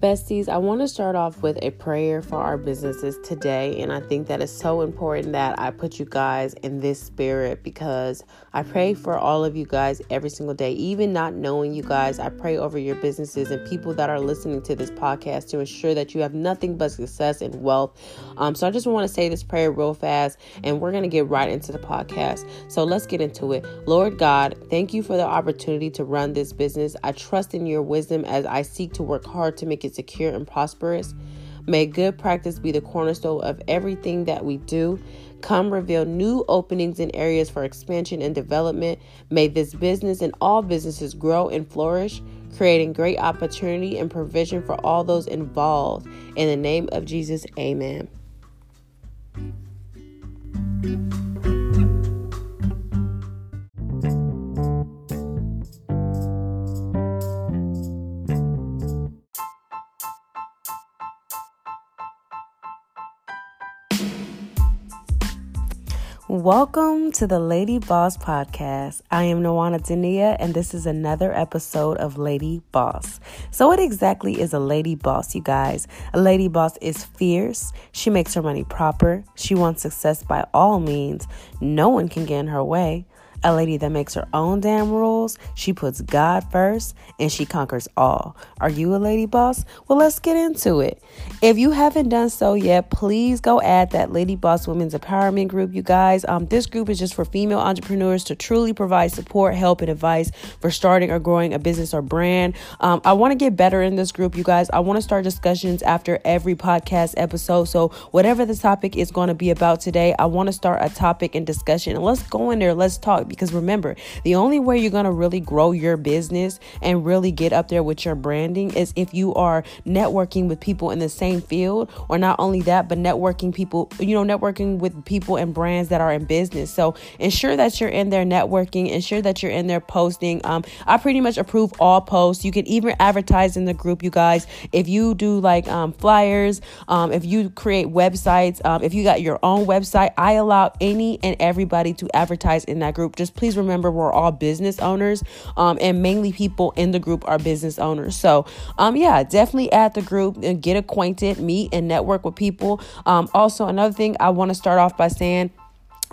Besties, I want to start off with a prayer for our businesses today. And I think that it's so important that I put you guys in this spirit because I pray for all of you guys every single day. Even not knowing you guys, I pray over your businesses and people that are listening to this podcast to ensure that you have nothing but success and wealth. Um, so I just want to say this prayer real fast and we're going to get right into the podcast. So let's get into it. Lord God, thank you for the opportunity to run this business. I trust in your wisdom as I seek to work hard to make it secure and prosperous. May good practice be the cornerstone of everything that we do. Come reveal new openings and areas for expansion and development. May this business and all businesses grow and flourish, creating great opportunity and provision for all those involved. In the name of Jesus, amen. Welcome to the Lady Boss Podcast. I am Nawana Dunia, and this is another episode of Lady Boss. So, what exactly is a lady boss, you guys? A lady boss is fierce. She makes her money proper. She wants success by all means. No one can get in her way a lady that makes her own damn rules. She puts God first and she conquers all. Are you a lady boss? Well, let's get into it. If you haven't done so yet, please go add that Lady Boss Women's Empowerment group, you guys. Um, this group is just for female entrepreneurs to truly provide support, help, and advice for starting or growing a business or brand. Um, I want to get better in this group, you guys. I want to start discussions after every podcast episode. So, whatever the topic is going to be about today, I want to start a topic and discussion. And let's go in there, let's talk because remember, the only way you're going to really grow your business and really get up there with your branding is if you are networking with people in the same field, or not only that, but networking people, you know, networking with people and brands that are in business. So ensure that you're in there networking, ensure that you're in there posting. Um, I pretty much approve all posts. You can even advertise in the group, you guys. If you do like um, flyers, um, if you create websites, um, if you got your own website, I allow any and everybody to advertise in that group. Just please remember we're all business owners, um, and mainly people in the group are business owners. So, um, yeah, definitely add the group and get acquainted, meet and network with people. Um, also, another thing I want to start off by saying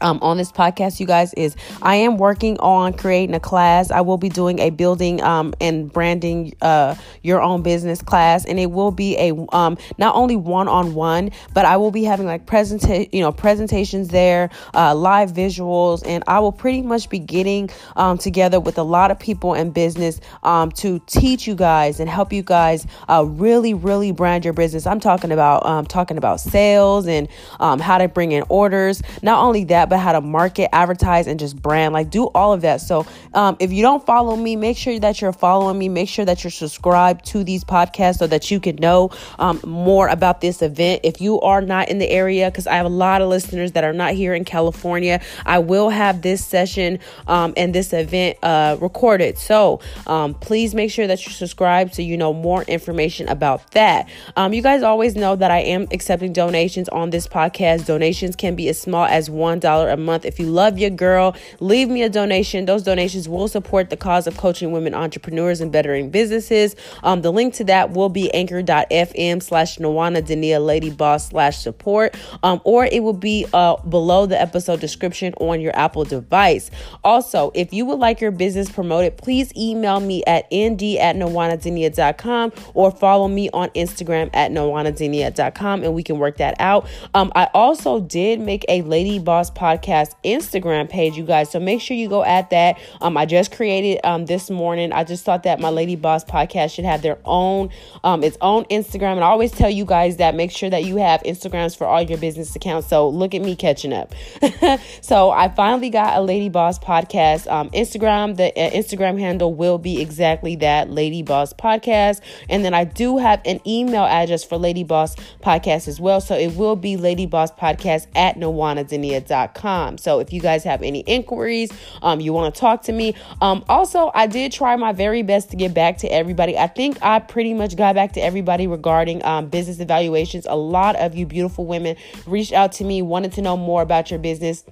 um, on this podcast, you guys, is I am working on creating a class. I will be doing a building um, and branding uh, your own business class, and it will be a um, not only one on one, but I will be having like presenta- you know, presentations there, uh, live visuals, and I will pretty much be getting um, together with a lot of people in business um, to teach you guys and help you guys uh, really, really brand your business. I'm talking about um, talking about sales and how to bring in orders. Not only that that, but how to market, advertise, and just brand. Like, do all of that. So, um, if you don't follow me, make sure that you're following me. Make sure that you're subscribed to these podcasts so that you can know um, more about this event. If you are not in the area, because I have a lot of listeners that are not here in California, I will have this session um, and this event uh, recorded. So, um, please make sure that you're subscribed so you know more information about that. Um, you guys always know that I am accepting donations on this podcast. Donations can be as small as $1 a month. If you love your girl, leave me a donation. Those donations will support the cause of coaching women entrepreneurs and bettering businesses. Um, the link to that will be anchor.fm slash Nawana Dunia Lady Boss slash support, um, or it will be uh, below the episode description on your Apple device. Also, if you would like your business promoted, please email me at nd at nawanadunia.com or follow me on Instagram at nawanadunia.com and we can work that out. Um, I also did make a Lady Boss Podcast Instagram page, you guys. So make sure you go at that. Um, I just created um this morning. I just thought that my Lady Boss Podcast should have their own um its own Instagram. And I always tell you guys that make sure that you have Instagrams for all your business accounts. So look at me catching up. so I finally got a Lady Boss Podcast um Instagram. The uh, Instagram handle will be exactly that, Lady Boss Podcast. And then I do have an email address for Lady Boss Podcast as well. So it will be Lady Boss Podcast at nawanadunia.com So if you guys have any inquiries, um, you want to talk to me. Um, also, I did try my very best to get back to everybody. I think I pretty much got back to everybody regarding um, business evaluations. A lot of you beautiful women reached out to me, wanted to know more about your business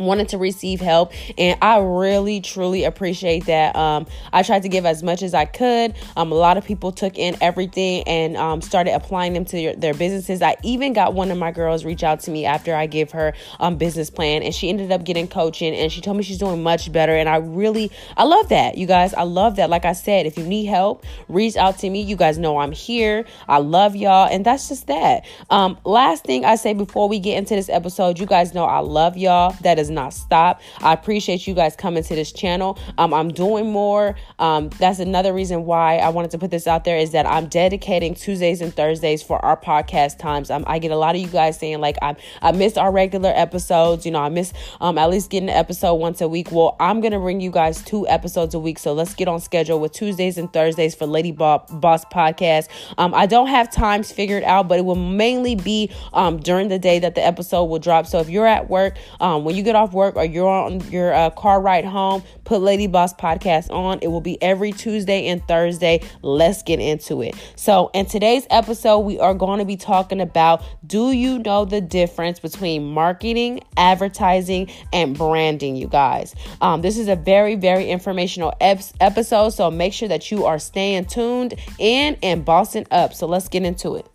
wanted to receive help and i really truly appreciate that. Um, i tried to give as much as i could. Um, a lot of people took in everything and um, started applying them to your, their businesses. I even got one of my girls reach out to me after i gave her um, business plan and she ended up getting coaching and she told me she's doing much better and i really i love that you guys. I love that. Like i said if you need help reach out to me. You guys know i'm here. I love y'all and that's just that. Um, last thing i say before we get into this episode you guys know i love y'all. That is not stop. I appreciate you guys coming to this channel. Um, I'm doing more. Um, that's another reason why I wanted to put this out there is that I'm dedicating Tuesdays and Thursdays for our podcast times. Um, I get a lot of you guys saying like I I miss our regular episodes. You know, I miss um, at least getting an episode once a week. Well, I'm gonna bring you guys two episodes a week. So let's get on schedule with Tuesdays and Thursdays for Lady Boss Podcast. Um, I don't have times figured out, but it will mainly be um, during the day that the episode will drop. So if you're at work, um, when you get off work or you're on your uh, car ride home, put Lady Boss Podcast on. It will be every Tuesday and Thursday. Let's get into it. So, in today's episode, we are going to be talking about do you know the difference between marketing, advertising, and branding, you guys? Um, this is a very, very informational ep- episode. So, make sure that you are staying tuned in and bossing up. So, let's get into it.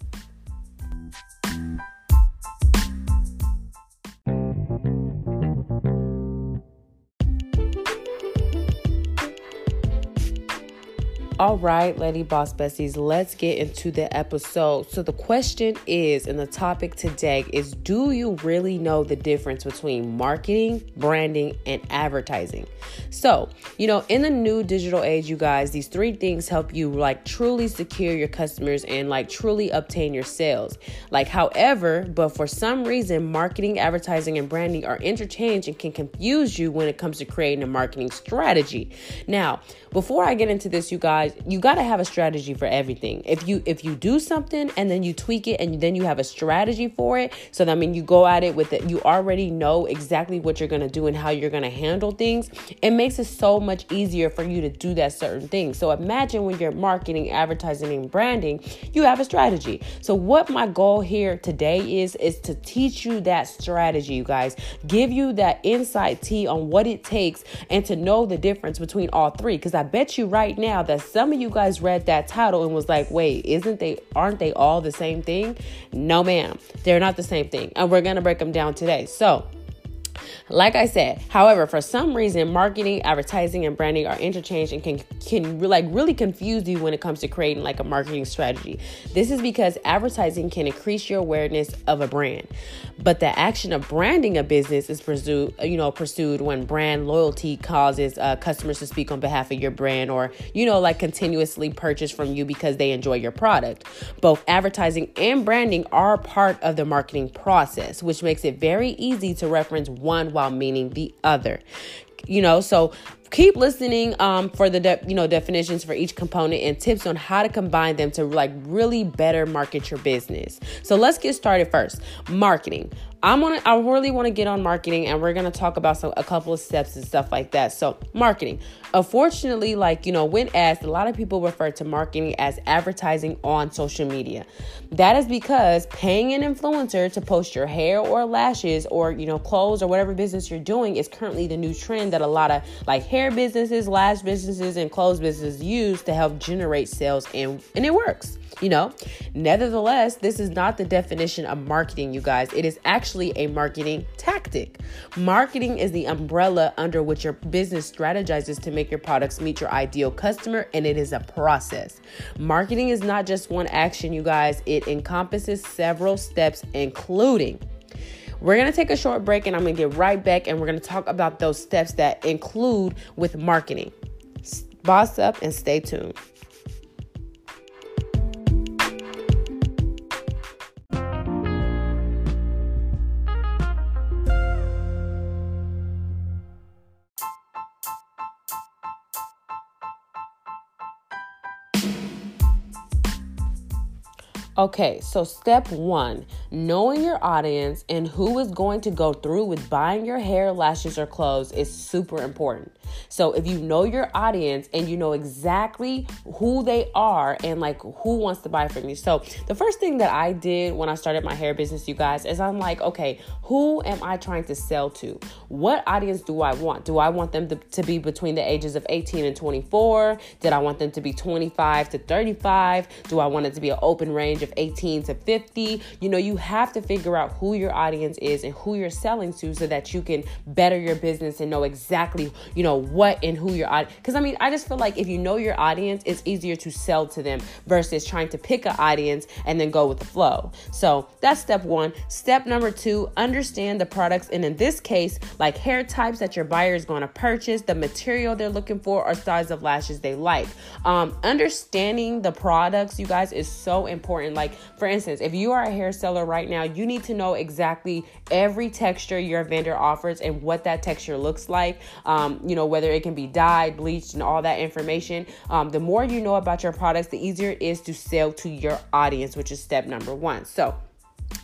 All right, Lady Boss Bessies, let's get into the episode. So, the question is, and the topic today is Do you really know the difference between marketing, branding, and advertising? So, you know, in the new digital age, you guys, these three things help you like truly secure your customers and like truly obtain your sales. Like, however, but for some reason, marketing, advertising, and branding are interchanged and can confuse you when it comes to creating a marketing strategy. Now, before I get into this, you guys, guys, you got to have a strategy for everything. If you if you do something and then you tweak it and then you have a strategy for it, so that I mean you go at it with it, you already know exactly what you're gonna do and how you're gonna handle things. It makes it so much easier for you to do that certain thing. So imagine when you're marketing, advertising, and branding, you have a strategy. So what my goal here today is is to teach you that strategy, you guys, give you that insight tea on what it takes and to know the difference between all three. Because I bet you right now that some of you guys read that title and was like, wait, isn't they, aren't they all the same thing? No, ma'am, they're not the same thing. And we're going to break them down today. So, like I said, however, for some reason, marketing, advertising, and branding are interchanged and can can like really confuse you when it comes to creating like a marketing strategy. This is because advertising can increase your awareness of a brand, but the action of branding a business is pursued, you know, pursued when brand loyalty causes uh, customers to speak on behalf of your brand, or you know, like continuously purchase from you because they enjoy your product. Both advertising and branding are part of the marketing process, which makes it very easy to reference one while meaning the other. You know so keep listening um, for the de- you know definitions for each component and tips on how to combine them to like really better market your business. So let's get started first. Marketing I'm gonna I really want to get on marketing and we're gonna talk about some a couple of steps and stuff like that. So marketing. Unfortunately, like you know, when asked, a lot of people refer to marketing as advertising on social media. That is because paying an influencer to post your hair or lashes or you know clothes or whatever business you're doing is currently the new trend that a lot of like hair businesses, lash businesses, and clothes businesses use to help generate sales and and it works you know. Nevertheless, this is not the definition of marketing, you guys. It is actually a marketing tactic. Marketing is the umbrella under which your business strategizes to make your products meet your ideal customer, and it is a process. Marketing is not just one action, you guys, it encompasses several steps, including we're going to take a short break and I'm going to get right back and we're going to talk about those steps that include with marketing. Boss up and stay tuned. Okay, so step one knowing your audience and who is going to go through with buying your hair, lashes, or clothes is super important. So if you know your audience and you know exactly who they are and like who wants to buy from you. So the first thing that I did when I started my hair business, you guys, is I'm like, okay, who am I trying to sell to? What audience do I want? Do I want them to, to be between the ages of 18 and 24? Did I want them to be 25 to 35? Do I want it to be an open range of 18 to 50? You know, you have to figure out who your audience is and who you're selling to so that you can better your business and know exactly, you know, what and who your audience. Because I mean, I just feel like if you know your audience, it's easier to sell to them versus trying to pick an audience and then go with the flow. So that's step one. Step number two, understand the products. And in this case, like hair types that your buyer is going to purchase, the material they're looking for, or size of lashes they like. Um, understanding the products, you guys, is so important. Like, for instance, if you are a hair seller right now, you need to know exactly every texture your vendor offers and what that texture looks like. Um, you know, whether it can be dyed, bleached, and all that information. Um, the more you know about your products, the easier it is to sell to your audience, which is step number one. So,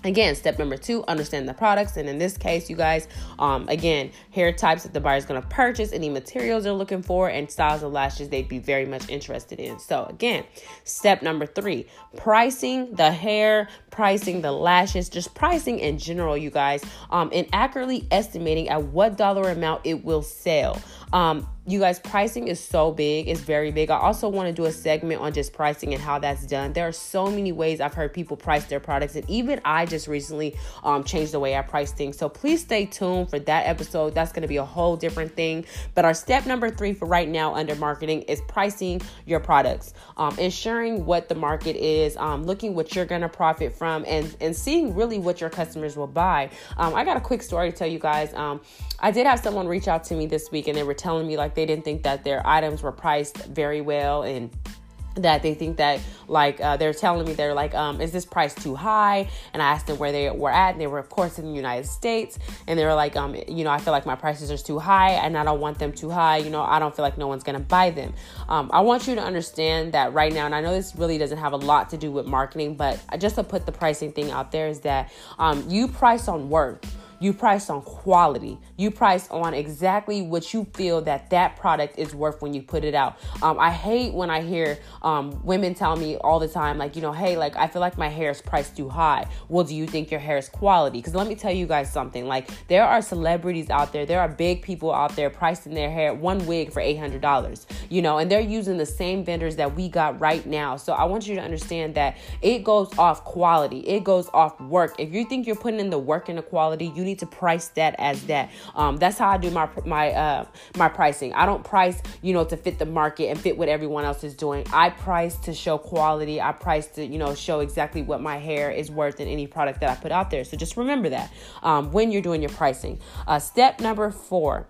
Again, step number two, understand the products. And in this case, you guys, um, again, hair types that the buyer is going to purchase, any materials they're looking for, and styles of lashes they'd be very much interested in. So, again, step number three, pricing the hair, pricing the lashes, just pricing in general, you guys, um, and accurately estimating at what dollar amount it will sell. Um, you guys, pricing is so big, it's very big. I also want to do a segment on just pricing and how that's done. There are so many ways I've heard people price their products, and even I just recently um, changed the way I price things. So please stay tuned for that episode. That's going to be a whole different thing. But our step number three for right now under marketing is pricing your products, um, ensuring what the market is, um, looking what you're going to profit from, and and seeing really what your customers will buy. Um, I got a quick story to tell you guys. I did have someone reach out to me this week, and they were telling me like like they didn't think that their items were priced very well and that they think that like uh, they're telling me they're like um, is this price too high? And i asked them where they were at and they were of course in the united states and they were like um, you know i feel like my prices are too high and i don't want them too high you know i don't feel like no one's gonna buy them. Um, i want you to understand that right now and i know this really doesn't have a lot to do with marketing but just to put the pricing thing out there is that um, you price on worth you price on quality. You price on exactly what you feel that that product is worth when you put it out. Um, I hate when I hear um, women tell me all the time, like, you know, hey, like, I feel like my hair is priced too high. Well, do you think your hair is quality? Because let me tell you guys something. Like, there are celebrities out there, there are big people out there pricing their hair, one wig for $800, you know, and they're using the same vendors that we got right now. So I want you to understand that it goes off quality, it goes off work. If you think you're putting in the work and the quality, you need need to price that as that. Um, that's how I do my my uh, my pricing. I don't price, you know, to fit the market and fit what everyone else is doing. I price to show quality. I price to, you know, show exactly what my hair is worth in any product that I put out there. So just remember that um, when you're doing your pricing. Uh, step number four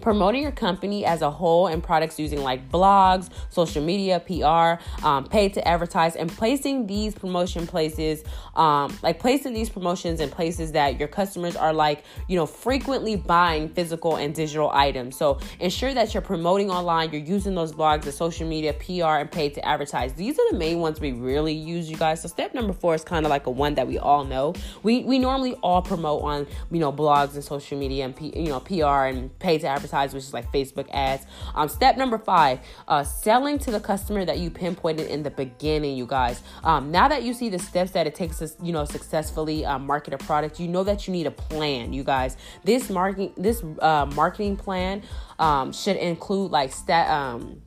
promoting your company as a whole and products using like blogs, social media, PR, um, paid to advertise, and placing these promotion places, um, like placing these promotions in places that your customers are like, you know, frequently buying physical and digital items. So ensure that you're promoting online, you're using those blogs, the social media, PR, and paid to advertise. These are the main ones we really use, you guys. So step number four is kind of like a one that we all know. We we normally all promote on you know blogs and social media and P, you know PR and paid to advertise, which is like Facebook ads. Um, step number five, uh, selling to the customer that you pinpointed in the beginning, you guys. Um, now that you see the steps that it takes to, you know, successfully uh, market a product, you know that you need a plan, you guys. This marketing, this uh, marketing plan um, should include like stat. Um,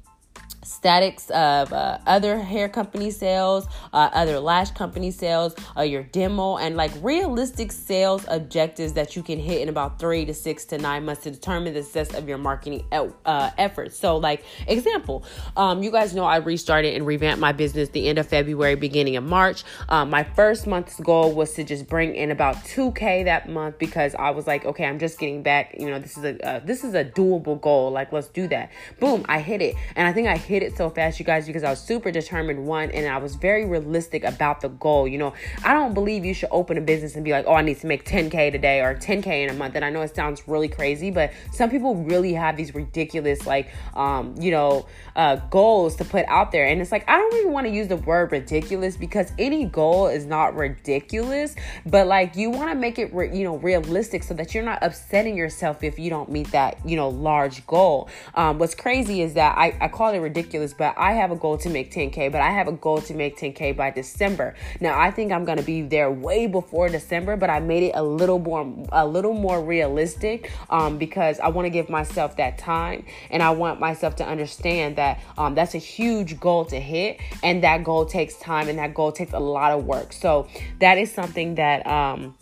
statics of uh, other hair company sales, uh, other lash company sales, uh, your demo, and like realistic sales objectives that you can hit in about three to six to nine months to determine the success of your marketing uh, efforts. So, like example, um, you guys know I restarted and revamped my business the end of February, beginning of March. Um, my first month's goal was to just bring in about 2K that month because I was like, okay, I'm just getting back. You know, this is a uh, this is a doable goal. Like, let's do that. Boom, I hit it, and I think I hit it so fast, you guys, because I was super determined, one, and I was very realistic about the goal. You know, I don't believe you should open a business and be like, oh, I need to make 10K today or 10K in a month. And I know it sounds really crazy, but some people really have these ridiculous, like, um, you know, uh, goals to put out there. And it's like, I don't even want to use the word ridiculous because any goal is not ridiculous, but like, you want to make it, re- you know, realistic so that you're not upsetting yourself if you don't meet that, you know, large goal. Um, what's crazy is that I, I call it ridiculous, but I have a goal to make 10K, but I have a goal to make 10K by December. Now, I think I'm going to be there way before December, but I made it a little more, a little more realistic um, because I want to give myself that time and I want myself to understand that um, that's a huge goal to hit and that goal takes time and that goal takes a lot of work. So that is something that, um,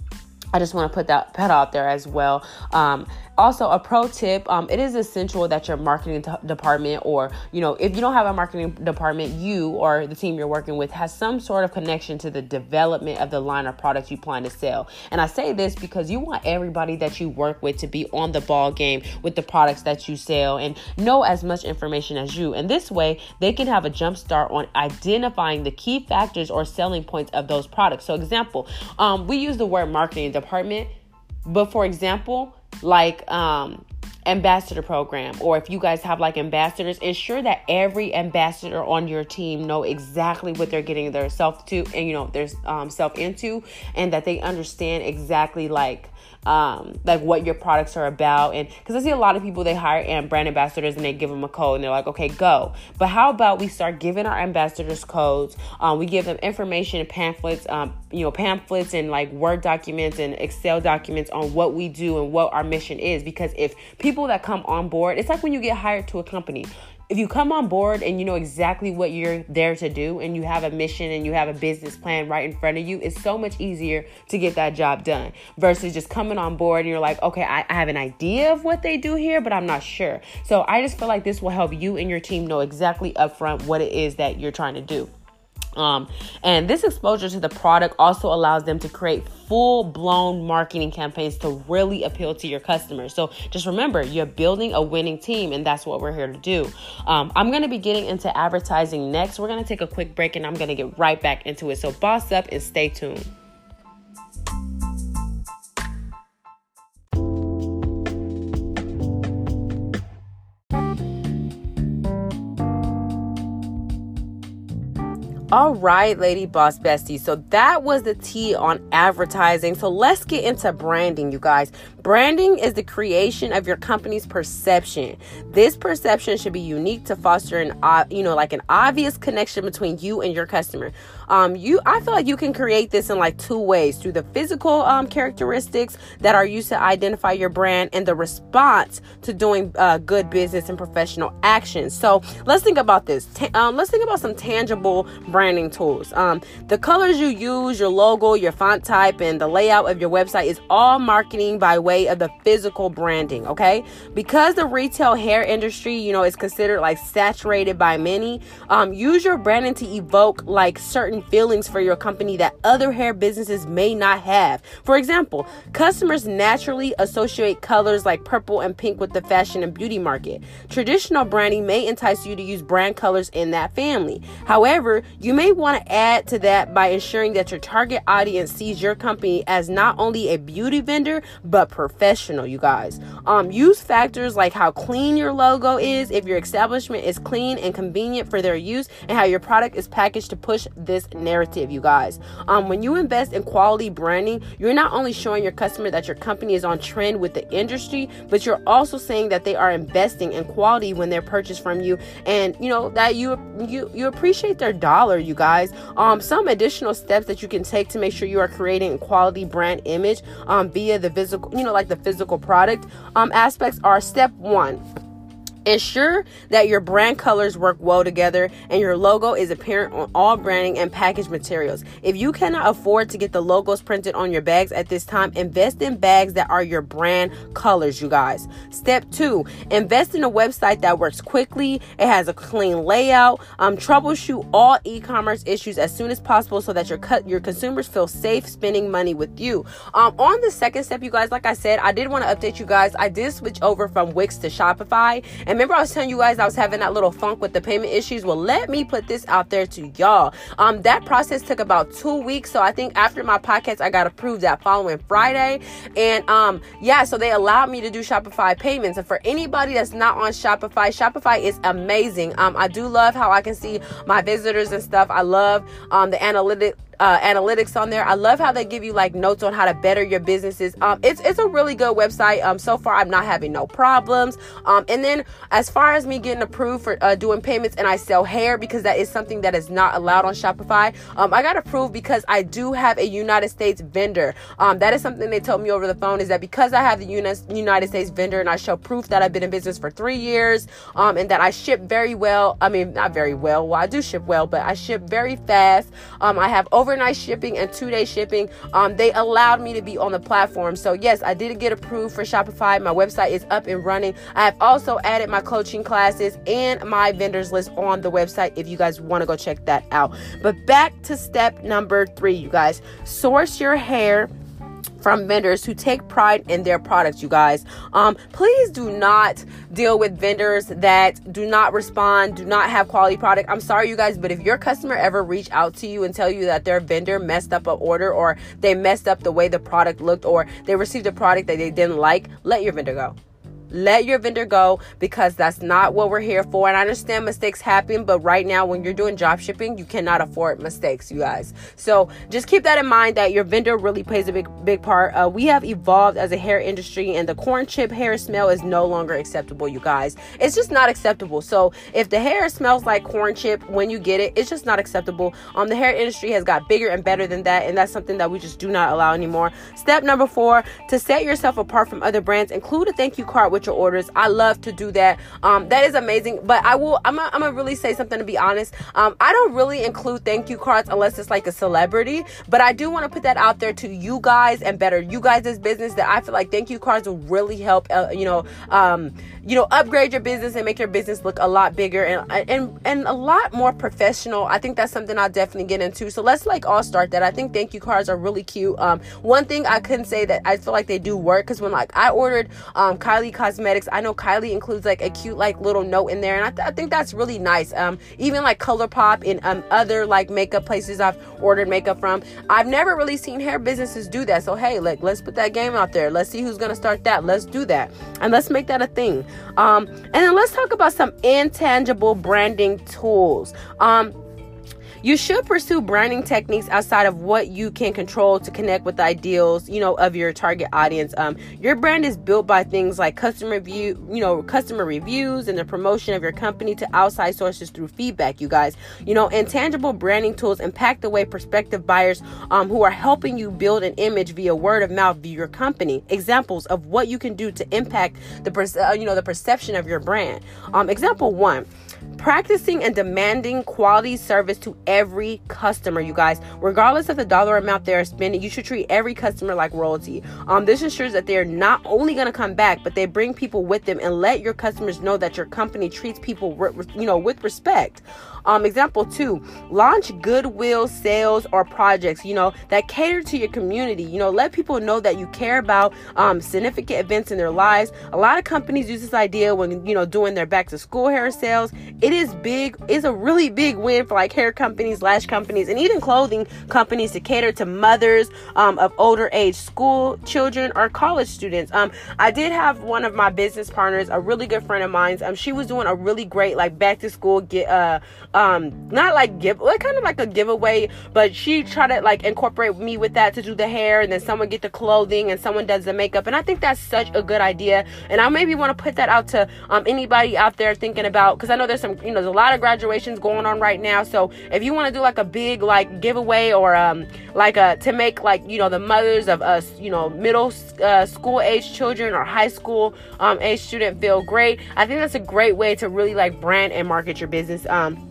I just want to put that put out there as well. Um, also a pro tip um, it is essential that your marketing t- department or you know if you don't have a marketing department you or the team you're working with has some sort of connection to the development of the line of products you plan to sell. And i say this because you want everybody that you work with to be on the ball game with the products that you sell and know as much information as you. And this way they can have a jump start on identifying the key factors or selling points of those products. So example um, we use the word marketing department but for example like um ambassador program or if you guys have like ambassadors ensure that every ambassador on your team know exactly what they're getting their self to and you know their um, self into and that they understand exactly like um, like what your products are about. And because I see a lot of people, they hire and brand ambassadors and they give them a code and they're like, okay, go. But how about we start giving our ambassadors codes? Um, we give them information and pamphlets, um, you know, pamphlets and like Word documents and Excel documents on what we do and what our mission is. Because if people that come on board, it's like when you get hired to a company if you come on board and you know exactly what you're there to do and you have a mission and you have a business plan right in front of you, it's so much easier to get that job done versus just coming on board and you're like, okay, I, I have an idea of what they do here, but I'm not sure. So I just feel like this will help you and your team know exactly upfront what it is that you're trying to do. Um, and this exposure to the product also allows them to create full blown marketing campaigns to really appeal to your customers. So just remember, you're building a winning team, and that's what we're here to do. Um, I'm going to be getting into advertising next. We're going to take a quick break and I'm going to get right back into it. So, boss up and stay tuned. All right, Lady Boss Bestie. So that was the tea on advertising. So let's get into branding, you guys. Branding is the creation of your company's perception. This perception should be unique to foster an, uh, you know, like an obvious connection between you and your customer. Um, you, I feel like you can create this in like two ways: through the physical um, characteristics that are used to identify your brand, and the response to doing uh, good business and professional actions. So let's think about this. Ta- um, let's think about some tangible branding tools. Um, the colors you use, your logo, your font type, and the layout of your website is all marketing by way of the physical branding, okay? Because the retail hair industry, you know, is considered like saturated by many, um, use your branding to evoke like certain feelings for your company that other hair businesses may not have. For example, customers naturally associate colors like purple and pink with the fashion and beauty market. Traditional branding may entice you to use brand colors in that family. However, you may want to add to that by ensuring that your target audience sees your company as not only a beauty vendor but professional, you guys. Um, use factors like how clean your logo is, if your establishment is clean and convenient for their use, and how your product is packaged to push this narrative, you guys. Um, when you invest in quality branding, you're not only showing your customer that your company is on trend with the industry, but you're also saying that they are investing in quality when they're purchased from you, and you know that you you you appreciate their dollar you guys. Um, some additional steps that you can take to make sure you are creating a quality brand image um, via the physical, you know, like the physical product um, aspects are step one Ensure that your brand colors work well together and your logo is apparent on all branding and package materials. If you cannot afford to get the logos printed on your bags at this time, invest in bags that are your brand colors, you guys. Step two, invest in a website that works quickly, it has a clean layout, um, troubleshoot all e commerce issues as soon as possible so that your, cut your consumers feel safe spending money with you. Um, on the second step, you guys, like I said, I did want to update you guys. I did switch over from Wix to Shopify And remember, I was telling you guys I was having that little funk with the payment issues. Well, let me put this out there to y'all. Um, that process took about two weeks. So I think after my podcast, I got approved that following Friday. And um, yeah, so they allowed me to do Shopify payments. And for anybody that's not on Shopify, Shopify is amazing. Um, I do love how I can see my visitors and stuff. I love um, the analytic uh, analytics on there. I love how they give you like notes on how to better your businesses. Um, it's it's a really good website. Um, so far I'm not having no problems. Um, and then as far as me getting approved for uh, doing payments and I sell hair because that is something that is not allowed on Shopify. Um, I got approved because I do have a United States vendor. Um, that is something they told me over the phone is that because I have the United States vendor and I show proof that I've been in business for three years, um, and that I ship very well. I mean, not very well. Well, I do ship well, but I ship very fast. Um, I have over overnight shipping and two day shipping. Um, they allowed me to be on the platform. So, yes, I did get approved for Shopify. My website is up and running. I have also added my coaching classes and my vendors list on the website if you guys want to go check that out. But back to step number three, you guys source your hair from vendors who take pride in their products, you guys. Um, please do not deal with vendors that do not respond, do not have quality product. I'm sorry, you guys, but if your customer ever reach out to you and tell you that their vendor messed up an order or they messed up the way the product looked or they received a product that they didn't like, let your vendor go. Let your vendor go because that's not what we're here for. And I understand mistakes happen, but right now, when you're doing drop shipping, you cannot afford mistakes, you guys. So just keep that in mind that your vendor really plays a big, big part. Uh, we have evolved as a hair industry, and the corn chip hair smell is no longer acceptable, you guys. It's just not acceptable. So if the hair smells like corn chip when you get it, it's just not acceptable. Um, the hair industry has got bigger and better than that, and that's something that we just do not allow anymore. Step number four to set yourself apart from other brands, include a thank you card with your orders. I love to do that. Um, that is amazing. But I will, I'm gonna, really say something to be honest. Um, I don't really include thank you cards unless it's like a celebrity. But I do want to put that out there to you guys and better you guys' business that I feel like thank you cards will really help, uh, you know, um, you know, upgrade your business and make your business look a lot bigger and and and a lot more professional. I think that's something I'll definitely get into. So let's like all start that. I think thank you cards are really cute. Um, one thing I couldn't say that I feel like they do work because when like I ordered um Kylie Cosmetics, I know Kylie includes like a cute like little note in there, and I, th- I think that's really nice. Um, even like ColourPop and um other like makeup places I've ordered makeup from, I've never really seen hair businesses do that. So hey, like let's put that game out there. Let's see who's gonna start that. Let's do that, and let's make that a thing. Um, and then let's talk about some intangible branding tools. Um, you should pursue branding techniques outside of what you can control to connect with the ideals, you know, of your target audience. Um, your brand is built by things like customer view, you know, customer reviews and the promotion of your company to outside sources through feedback. You guys, you know, intangible branding tools impact the way prospective buyers um, who are helping you build an image via word of mouth via your company. Examples of what you can do to impact the, uh, you know, the perception of your brand. Um, example one practicing and demanding quality service to every customer you guys. Regardless of the dollar amount they're spending you should treat every customer like royalty. Um this ensures that they're not only going to come back but they bring people with them and let your customers know that your company treats people you know with respect um, example two, launch goodwill sales or projects, you know, that cater to your community. You know, let people know that you care about um, significant events in their lives. A lot of companies use this idea when, you know, doing their back to school hair sales. It is big, it's a really big win for like hair companies, lash companies, and even clothing companies to cater to mothers um, of older age school children or college students. Um, I did have one of my business partners, a really good friend of mine. Um, she was doing a really great like back to school get uh um not like give like kind of like a giveaway but she tried to like incorporate me with that to do the hair and then someone get the clothing and someone does the makeup and i think that's such a good idea and i maybe want to put that out to um, anybody out there thinking about because i know there's some you know there's a lot of graduations going on right now so if you want to do like a big like giveaway or um like a to make like you know the mothers of us you know middle uh, school age children or high school um age student feel great i think that's a great way to really like brand and market your business um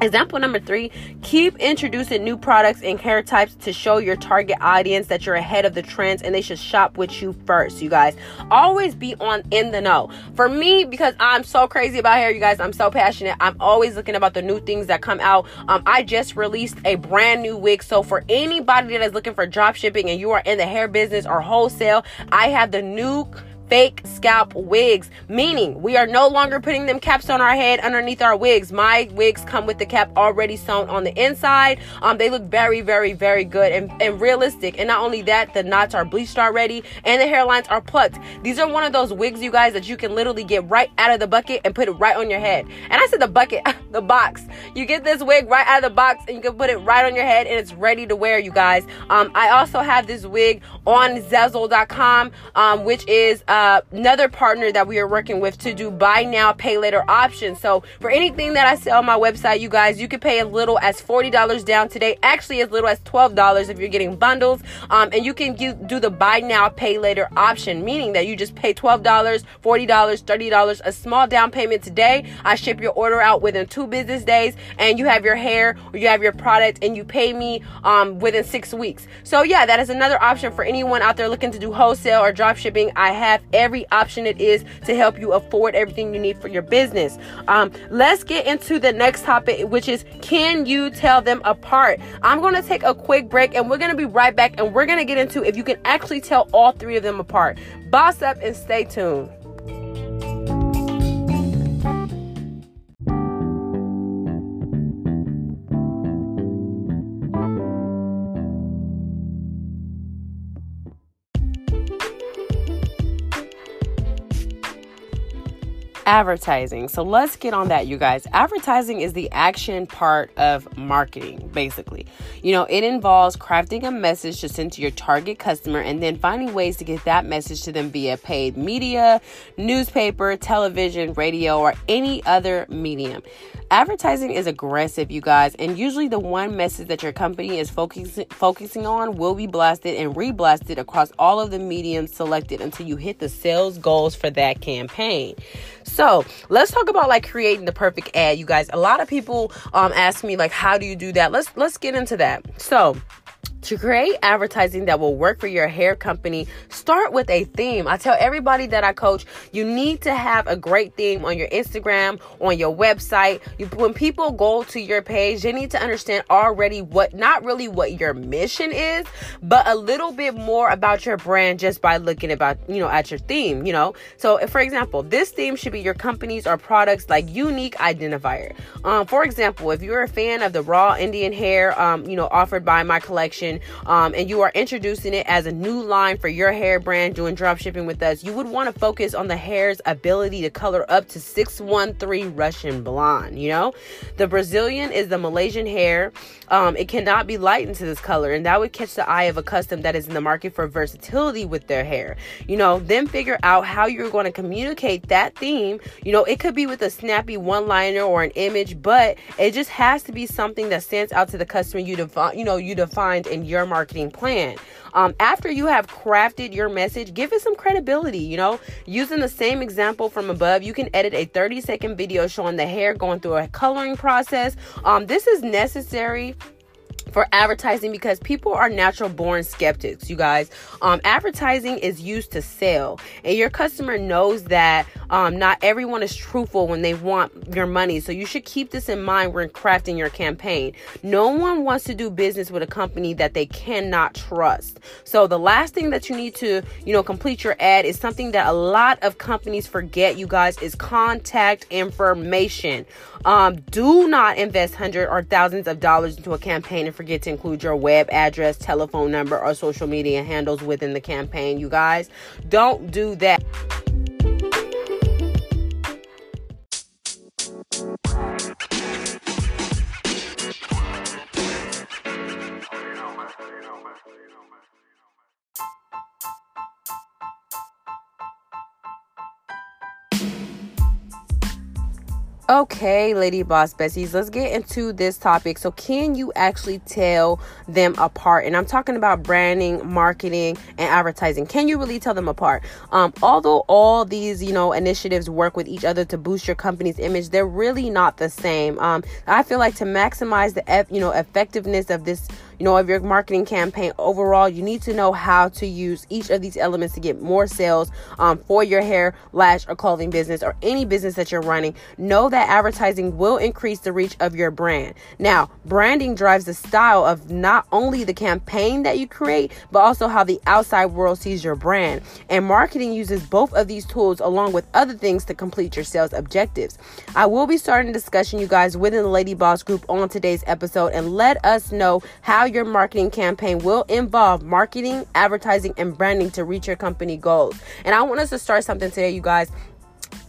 Example number three, keep introducing new products and hair types to show your target audience that you're ahead of the trends and they should shop with you first, you guys. Always be on in the know. For me, because I'm so crazy about hair, you guys, I'm so passionate. I'm always looking about the new things that come out. Um, I just released a brand new wig. So for anybody that is looking for drop shipping and you are in the hair business or wholesale, I have the new fake scalp wigs, meaning we are no longer putting them caps on our head underneath our wigs. My wigs come with the cap already sewn on the inside. Um, they look very, very, very good and, and realistic. And not only that, the knots are bleached already and the hairlines are plucked. These are one of those wigs, you guys, that you can literally get right out of the bucket and put it right on your head. And I said the bucket, the box. You get this wig right out of the box and you can put it right on your head and it's ready to wear, you guys. Um, I also have this wig on Sezzle.com, um, which is uh, another partner that we are working with to do buy now, pay later options. So for anything that I sell on my website, you guys, you can pay as little as $40 down today. Actually, as little as $12 if you're getting bundles. Um, and you can do the buy now, pay later option, meaning that you just pay $12, $40, $30, a small down payment today. I ship your order out within two business days and you have your hair or you have your product and you pay me um, within six weeks. So yeah, that is another option for anyone out there looking to do wholesale or drop shipping. I have every option it is to help you afford everything you need for your business. Um, let's get into the next topic, which is can you tell them apart? I'm going to take a quick break and we're going to be right back and we're going to get into if you can actually tell all three of them apart. Boss up and stay tuned. Advertising. So let's get on that, you guys. Advertising is the action part of marketing, basically. You know, it involves crafting a message to send to your target customer and then finding ways to get that message to them via paid media, newspaper, television, radio, or any other medium. Advertising is aggressive, you guys, and usually the one message that your company is focusing focusing on will be blasted and reblasted across all of the mediums selected until you hit the sales goals for that campaign. So let's talk about like creating the perfect ad, you guys. A lot of people um ask me like, how do you do that? Let's let's get into that. So to create advertising that will work for your hair company, start with a theme. I tell everybody that I coach, you need to have a great theme on your Instagram, on your website. You, when people go to your page, they need to understand already what, not really what your mission is, but a little bit more about your brand just by looking about, you know, at your theme, you know? So, for example, this theme should be your company's or products like unique identifier. Um, for example, if you're a fan of the raw Indian hair, um, you know, offered by my collection, um, and you are introducing it as a new line for your hair brand doing drop shipping with us, you would want to focus on the hair's ability to color up to 613 Russian blonde. You know, the Brazilian is the Malaysian hair. Um, it cannot be lightened to this color, and that would catch the eye of a custom that is in the market for versatility with their hair. You know, then figure out how you're going to communicate that theme. You know, it could be with a snappy one liner or an image, but it just has to be something that stands out to the customer you define, you know, you defined your marketing plan. Um, after you have crafted your message, give it some credibility. You know, using the same example from above, you can edit a 30 second video showing the hair going through a coloring process. Um, this is necessary for advertising because people are natural born skeptics you guys. Um, advertising is used to sell and your customer knows that um, not everyone is truthful when they want your money. So you should keep this in mind when crafting your campaign. No one wants to do business with a company that they cannot trust. So the last thing that you need to you know complete your ad is something that a lot of companies forget you guys is contact information um, do not invest hundreds or thousands of dollars into a campaign and forget to include your web address, telephone number, or social media handles within the campaign. You guys, don't do that. Okay, Lady Boss Bessies, let's get into this topic. So, can you actually tell them apart? And I'm talking about branding, marketing, and advertising. Can you really tell them apart? Um, although all these, you know, initiatives work with each other to boost your company's image, they're really not the same. Um, I feel like to maximize the, you know, effectiveness of this you know, of your marketing campaign overall, you need to know how to use each of these elements to get more sales um, for your hair, lash, or clothing business or any business that you're running. Know that advertising will increase the reach of your brand. Now, branding drives the style of not only the campaign that you create, but also how the outside world sees your brand. And marketing uses both of these tools along with other things to complete your sales objectives. I will be starting a discussion, you guys, within the Lady Boss group on today's episode, and let us know how your marketing campaign will involve marketing, advertising, and branding to reach your company goals. And I want us to start something today, you guys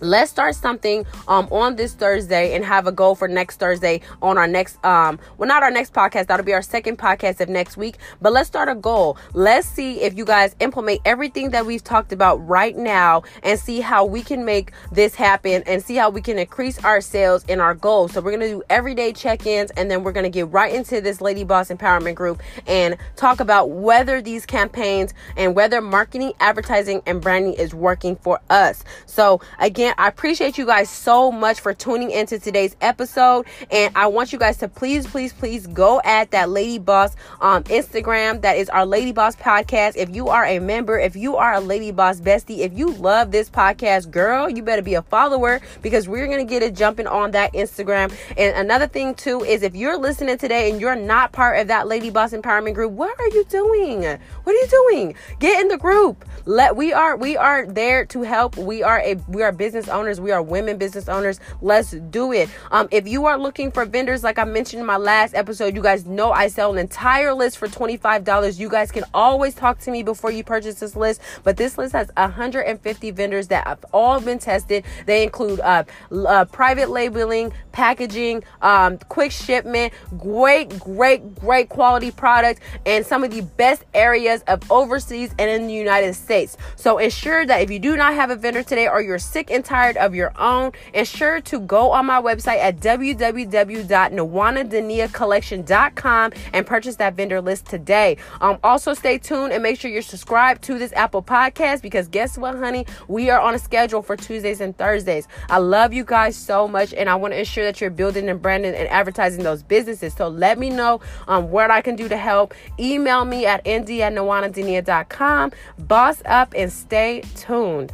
let's start something um on this Thursday and have a goal for next Thursday on our next um well not our next podcast. That'll be our second podcast of next week. But let's start a goal. Let's see if you guys implement everything that we've talked about right now and see how we can make this happen and see how we can increase our sales and our goals. So we're gonna do everyday check-ins and then we're gonna get right into this lady boss empowerment group and talk about whether these campaigns and whether marketing advertising and branding is working for us. So again I appreciate you guys so much for tuning into today's episode. And I want you guys to please, please, please go at that Lady Boss um, Instagram. That is our Lady Boss podcast. If you are a member, if you are a Lady Boss bestie, if you love this podcast, girl, you better be a follower because we're going to get it jumping on that Instagram. And another thing, too, is if you're listening today and you're not part of that Lady Boss Empowerment group, what are you doing? What are you doing? Get in the group. Let we are we are there to help. We are a we are business business owners. We are women business owners. Let's do it. Um, if you are looking for vendors, like I mentioned in my last episode, you guys know I sell an entire list for $25. You guys can always talk to me before you purchase this list. But this list has 150 vendors that have all been tested. They include uh, uh, private labeling, packaging, um, quick shipment, great, great, great quality product, and some of the best areas of overseas and in the United States. So ensure that if you do not have a vendor today or you're sick and tired of your own, ensure to go on my website at www.nawanaduniacollection.com and purchase that vendor list today. Um, also, stay tuned and make sure you're subscribed to this Apple podcast because guess what, honey? We are on a schedule for Tuesdays and Thursdays. I love you guys so much, and I want to ensure that you're building and branding and advertising those businesses. So let me know um, what I can do to help. Email me at nd. Boss up and stay tuned.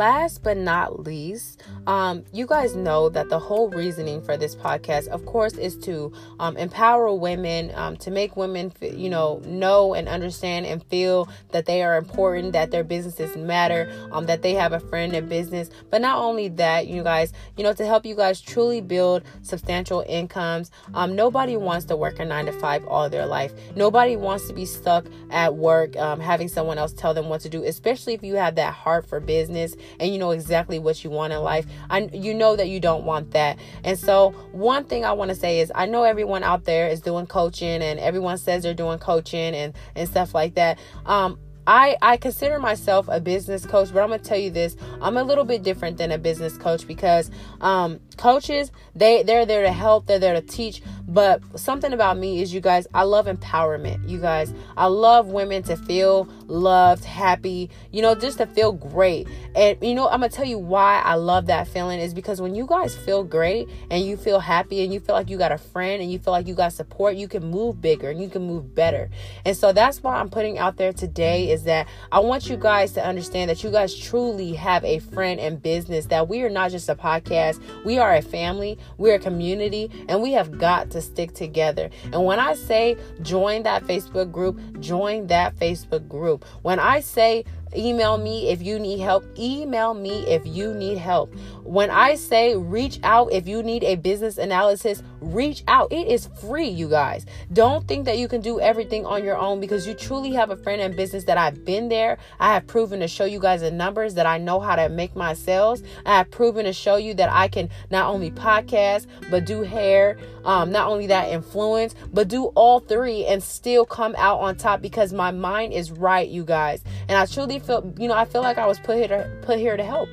Last but not least, um, you guys know that the whole reasoning for this podcast, of course, is to um, empower women, um, to make women, you know, know and understand and feel that they are important, that their businesses matter, um, that they have a friend in business. But not only that, you guys, you know, to help you guys truly build substantial incomes. Um, nobody wants to work a nine to five all their life. Nobody wants to be stuck at work, um, having someone else tell them what to do, especially if you have that heart for business and you know exactly what you want in life. I you know that you don't want that. And so one thing I want to say is I know everyone out there is doing coaching and everyone says they're doing coaching and and stuff like that. Um I, I consider myself a business coach, but I'm gonna tell you this: I'm a little bit different than a business coach because um, coaches they they're there to help, they're there to teach. But something about me is, you guys, I love empowerment. You guys, I love women to feel loved, happy, you know, just to feel great. And you know, I'm gonna tell you why I love that feeling is because when you guys feel great and you feel happy and you feel like you got a friend and you feel like you got support, you can move bigger and you can move better. And so that's why I'm putting out there today is is that I want you guys to understand that you guys truly have a friend in business, that we are not just a podcast, we are a family, we're a community, and we have got to stick together. And when I say join that Facebook group, join that Facebook group. When I say Email me if you need help. Email me if you need help. When I say reach out if you need a business analysis, reach out. It is free, you guys. Don't think that you can do everything on your own because you truly have a friend in business that I've been there. I have proven to show you guys the numbers that I know how to make my sales. I have proven to show you that I can not only podcast, but do hair, um, not only that influence, but do all three and still come out on top because my mind is right, you guys. And I truly you know, I feel like I was put here to put here to help.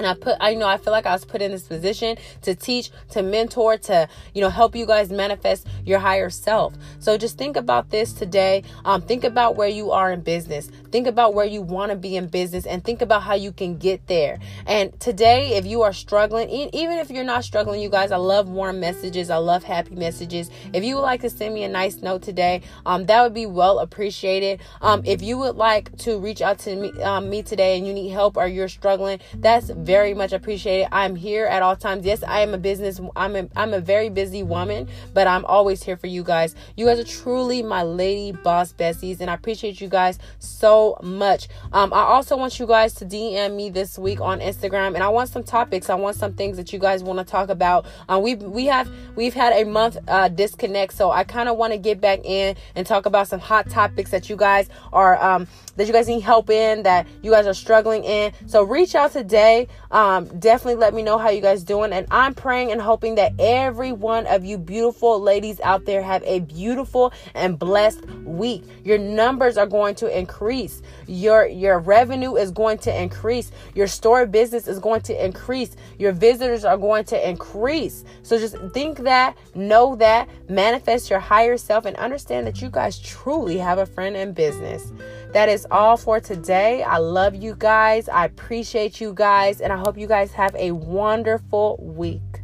And I put, I know, I feel like I was put in this position to teach, to mentor, to, you know, help you guys manifest your higher self. So just think about this today. Um, think about where you are in business. Think about where you want to be in business and think about how you can get there. And today, if you are struggling, even if you're not struggling, you guys, I love warm messages. I love happy messages. If you would like to send me a nice note today, um, that would be well appreciated. Um, if you would like to reach out to me, um, me today and you need help or you're struggling, that's very much appreciated. I'm here at all times. Yes, I am a business. I'm a, I'm a very busy woman, but I'm always here for you guys. You guys are truly my lady boss besties, and I appreciate you guys so much. Um, I also want you guys to DM me this week on Instagram, and I want some topics. I want some things that you guys want to talk about. Uh, we we have we've had a month uh, disconnect, so I kind of want to get back in and talk about some hot topics that you guys are um, that you guys need help in, that you guys are struggling in. So reach out today. Um, definitely let me know how you guys doing. And I'm praying and hoping that every one of you beautiful ladies out there have a beautiful and blessed week. Your numbers are going to increase. Your your revenue is going to increase. Your store business is going to increase. Your visitors are going to increase. So just think that, know that, manifest your higher self, and understand that you guys truly have a friend in business. That is all for today. I love you guys. I appreciate you guys. And I hope you guys have a wonderful week.